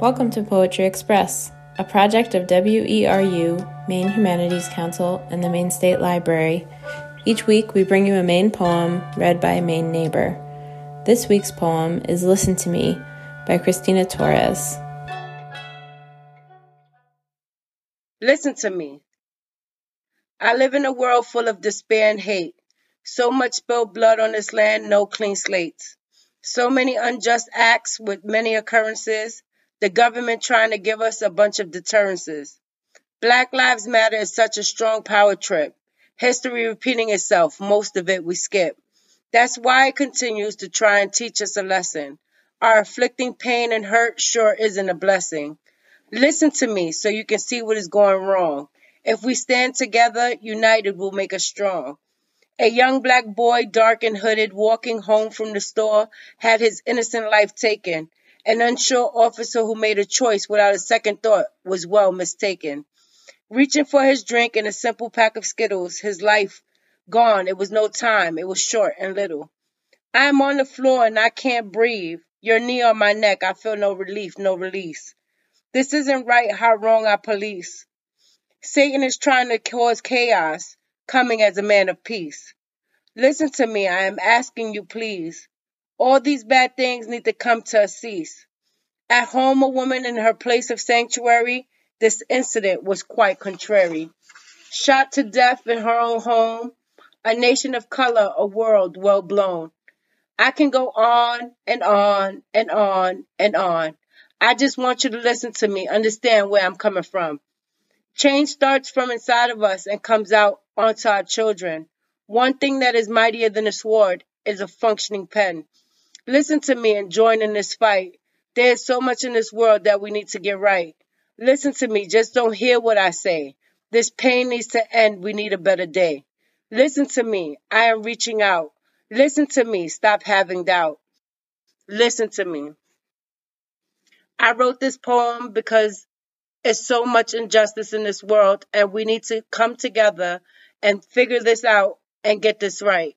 Welcome to Poetry Express, a project of WERU, Maine Humanities Council, and the Maine State Library. Each week, we bring you a Maine poem read by a Maine neighbor. This week's poem is Listen to Me by Christina Torres. Listen to me. I live in a world full of despair and hate. So much spilled blood on this land, no clean slates. So many unjust acts with many occurrences. The government trying to give us a bunch of deterrences. Black Lives Matter is such a strong power trip. History repeating itself, most of it we skip. That's why it continues to try and teach us a lesson. Our afflicting pain and hurt sure isn't a blessing. Listen to me so you can see what is going wrong. If we stand together, united we'll make us strong. A young black boy, dark and hooded, walking home from the store, had his innocent life taken. An unsure officer who made a choice without a second thought was well mistaken. Reaching for his drink and a simple pack of Skittles, his life gone. It was no time. It was short and little. I am on the floor and I can't breathe. Your knee on my neck. I feel no relief, no release. This isn't right. How wrong I police. Satan is trying to cause chaos, coming as a man of peace. Listen to me. I am asking you, please. All these bad things need to come to a cease. At home, a woman in her place of sanctuary, this incident was quite contrary. Shot to death in her own home, a nation of color, a world well blown. I can go on and on and on and on. I just want you to listen to me, understand where I'm coming from. Change starts from inside of us and comes out onto our children. One thing that is mightier than a sword is a functioning pen. Listen to me and join in this fight. There is so much in this world that we need to get right. Listen to me, just don't hear what I say. This pain needs to end. We need a better day. Listen to me. I am reaching out. Listen to me. Stop having doubt. Listen to me. I wrote this poem because there's so much injustice in this world, and we need to come together and figure this out and get this right.